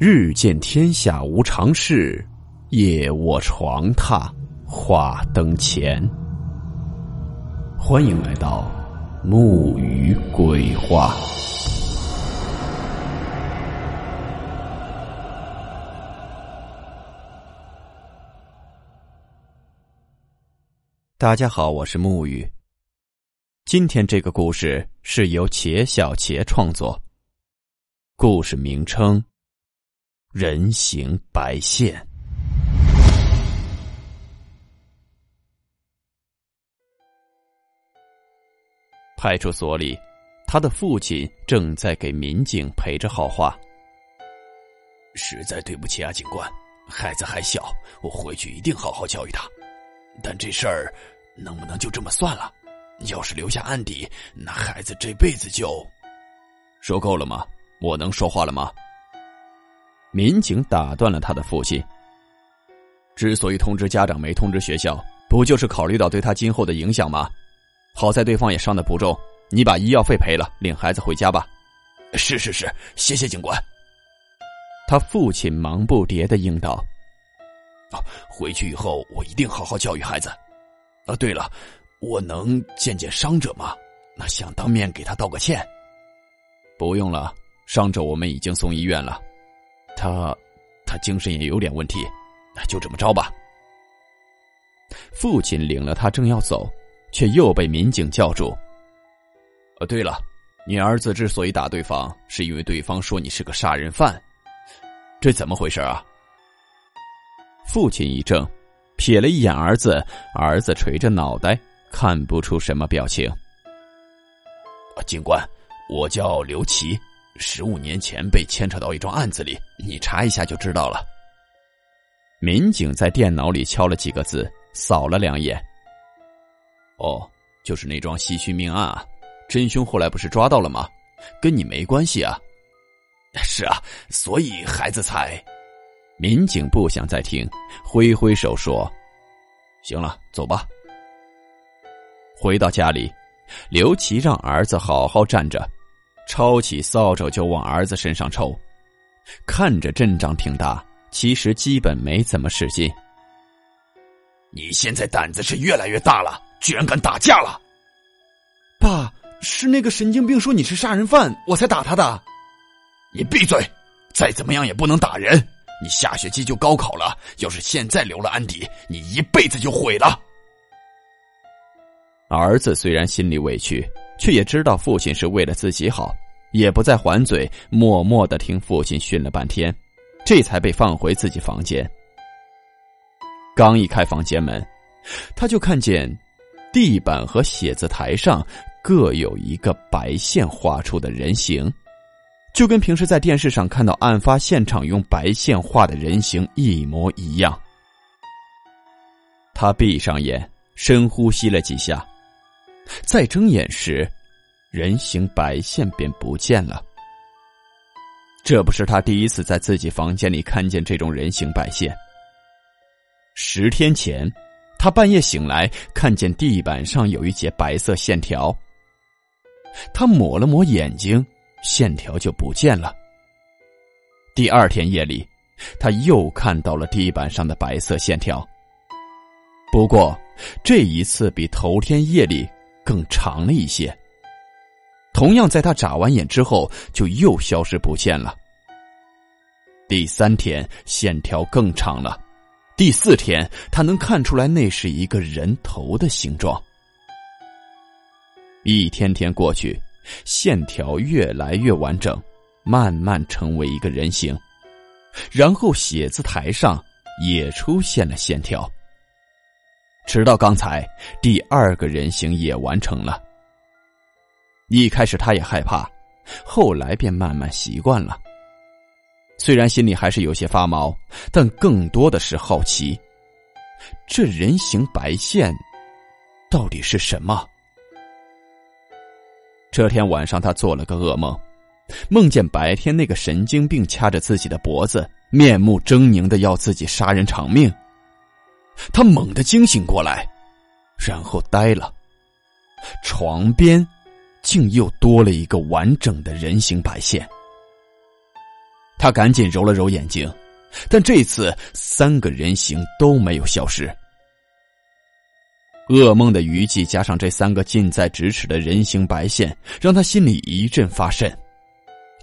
日见天下无常事，夜卧床榻话灯前。欢迎来到木鱼鬼话。大家好，我是木鱼。今天这个故事是由茄小茄创作，故事名称。人形白线。派出所里，他的父亲正在给民警陪着好话。实在对不起啊，警官，孩子还小，我回去一定好好教育他。但这事儿能不能就这么算了？要是留下案底，那孩子这辈子就……说够了吗？我能说话了吗？民警打断了他的父亲。之所以通知家长没通知学校，不就是考虑到对他今后的影响吗？好在对方也伤的不重，你把医药费赔了，领孩子回家吧。是是是，谢谢警官。他父亲忙不迭的应道：“啊，回去以后我一定好好教育孩子。啊，对了，我能见见伤者吗？那想当面给他道个歉。不用了，伤者我们已经送医院了。”他，他精神也有点问题，那就这么着吧。父亲领了他，正要走，却又被民警叫住。对了，你儿子之所以打对方，是因为对方说你是个杀人犯，这怎么回事啊？父亲一怔，瞥了一眼儿子，儿子垂着脑袋，看不出什么表情。警官，我叫刘琦。十五年前被牵扯到一桩案子里，你查一下就知道了。民警在电脑里敲了几个字，扫了两眼。哦，就是那桩袭讯命案啊！真凶后来不是抓到了吗？跟你没关系啊。是啊，所以孩子才……民警不想再听，挥挥手说：“行了，走吧。”回到家里，刘琦让儿子好好站着。抄起扫帚就往儿子身上抽，看着阵仗挺大，其实基本没怎么使劲。你现在胆子是越来越大了，居然敢打架了！爸，是那个神经病说你是杀人犯，我才打他的。你闭嘴！再怎么样也不能打人。你下学期就高考了，要是现在留了安迪，你一辈子就毁了。儿子虽然心里委屈。却也知道父亲是为了自己好，也不再还嘴，默默的听父亲训了半天，这才被放回自己房间。刚一开房间门，他就看见地板和写字台上各有一个白线画出的人形，就跟平时在电视上看到案发现场用白线画的人形一模一样。他闭上眼，深呼吸了几下。再睁眼时，人形白线便不见了。这不是他第一次在自己房间里看见这种人形白线。十天前，他半夜醒来，看见地板上有一截白色线条。他抹了抹眼睛，线条就不见了。第二天夜里，他又看到了地板上的白色线条，不过这一次比头天夜里。更长了一些。同样，在他眨完眼之后，就又消失不见了。第三天，线条更长了；第四天，他能看出来那是一个人头的形状。一天天过去，线条越来越完整，慢慢成为一个人形。然后，写字台上也出现了线条。直到刚才，第二个人形也完成了。一开始他也害怕，后来便慢慢习惯了。虽然心里还是有些发毛，但更多的是好奇。这人形白线到底是什么？这天晚上，他做了个噩梦，梦见白天那个神经病掐着自己的脖子，面目狰狞的要自己杀人偿命。他猛地惊醒过来，然后呆了。床边竟又多了一个完整的人形白线。他赶紧揉了揉眼睛，但这次三个人形都没有消失。噩梦的余悸加上这三个近在咫尺的人形白线，让他心里一阵发瘆，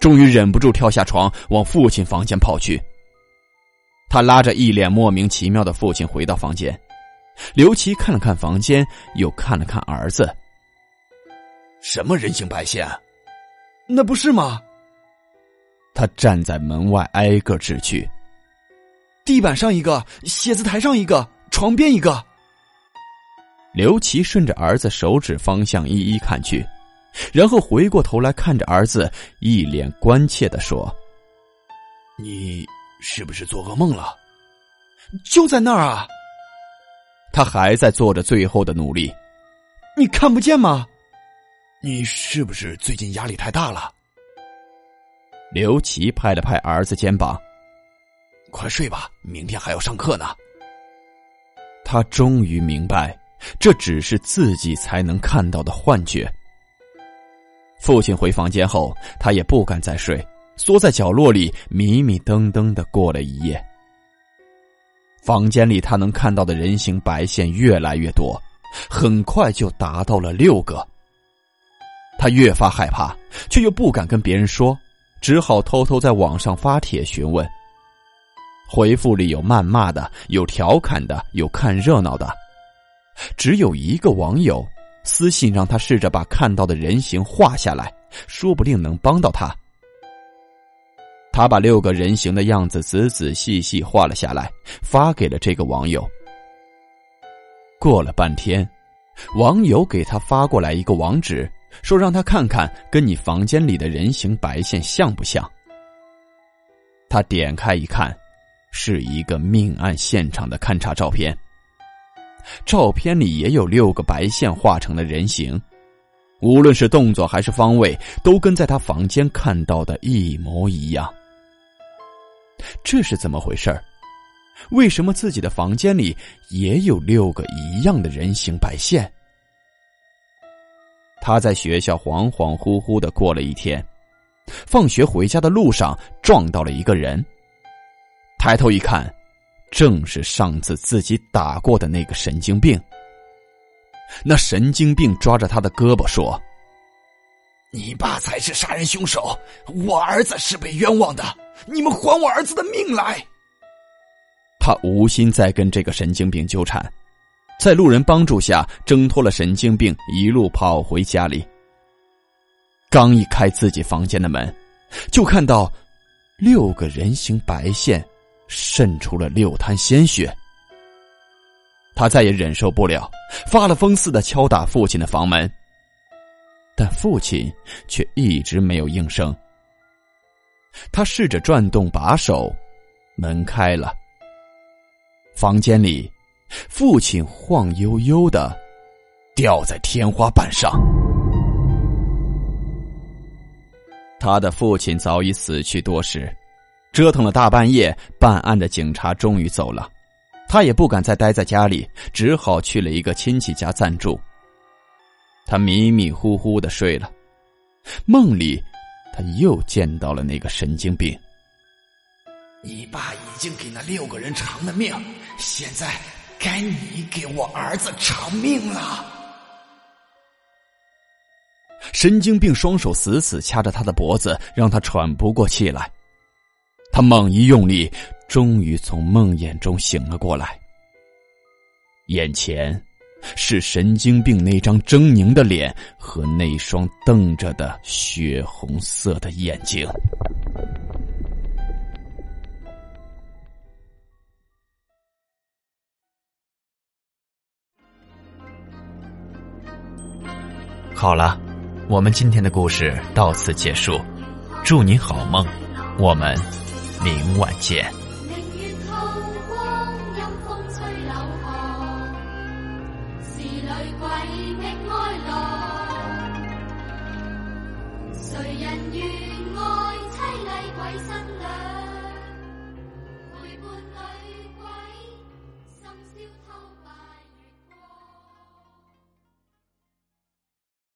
终于忍不住跳下床，往父亲房间跑去。他拉着一脸莫名其妙的父亲回到房间，刘琦看了看房间，又看了看儿子。什么人形白线？那不是吗？他站在门外挨个指去，地板上一个，写字台上一个，床边一个。刘琦顺着儿子手指方向一一看去，然后回过头来看着儿子，一脸关切的说：“你是不是做噩梦了？就在那儿啊！”他还在做着最后的努力，你看不见吗？你是不是最近压力太大了？刘琦拍了拍儿子肩膀：“快睡吧，明天还要上课呢。”他终于明白。这只是自己才能看到的幻觉。父亲回房间后，他也不敢再睡，缩在角落里迷迷瞪瞪的过了一夜。房间里他能看到的人形白线越来越多，很快就达到了六个。他越发害怕，却又不敢跟别人说，只好偷偷在网上发帖询问。回复里有谩骂的，有调侃的，有看热闹的。只有一个网友私信让他试着把看到的人形画下来，说不定能帮到他。他把六个人形的样子仔仔细细画了下来，发给了这个网友。过了半天，网友给他发过来一个网址，说让他看看跟你房间里的人形白线像不像。他点开一看，是一个命案现场的勘查照片。照片里也有六个白线画成的人形，无论是动作还是方位，都跟在他房间看到的一模一样。这是怎么回事为什么自己的房间里也有六个一样的人形白线？他在学校恍恍惚惚的过了一天，放学回家的路上撞到了一个人，抬头一看。正是上次自己打过的那个神经病。那神经病抓着他的胳膊说：“你爸才是杀人凶手，我儿子是被冤枉的，你们还我儿子的命来！”他无心再跟这个神经病纠缠，在路人帮助下挣脱了神经病，一路跑回家里。刚一开自己房间的门，就看到六个人形白线。渗出了六滩鲜血，他再也忍受不了，发了疯似的敲打父亲的房门，但父亲却一直没有应声。他试着转动把手，门开了。房间里，父亲晃悠悠的吊在天花板上，他的父亲早已死去多时。折腾了大半夜，办案的警察终于走了，他也不敢再待在家里，只好去了一个亲戚家暂住。他迷迷糊糊的睡了，梦里他又见到了那个神经病。你爸已经给那六个人偿了命，现在该你给我儿子偿命了。神经病双手死死掐着他的脖子，让他喘不过气来。他猛一用力，终于从梦魇中醒了过来。眼前是神经病那张狰狞的脸和那双瞪着的血红色的眼睛。好了，我们今天的故事到此结束，祝你好梦，我们。明晚见。鬼哀乐，谁人愿爱凄厉鬼身？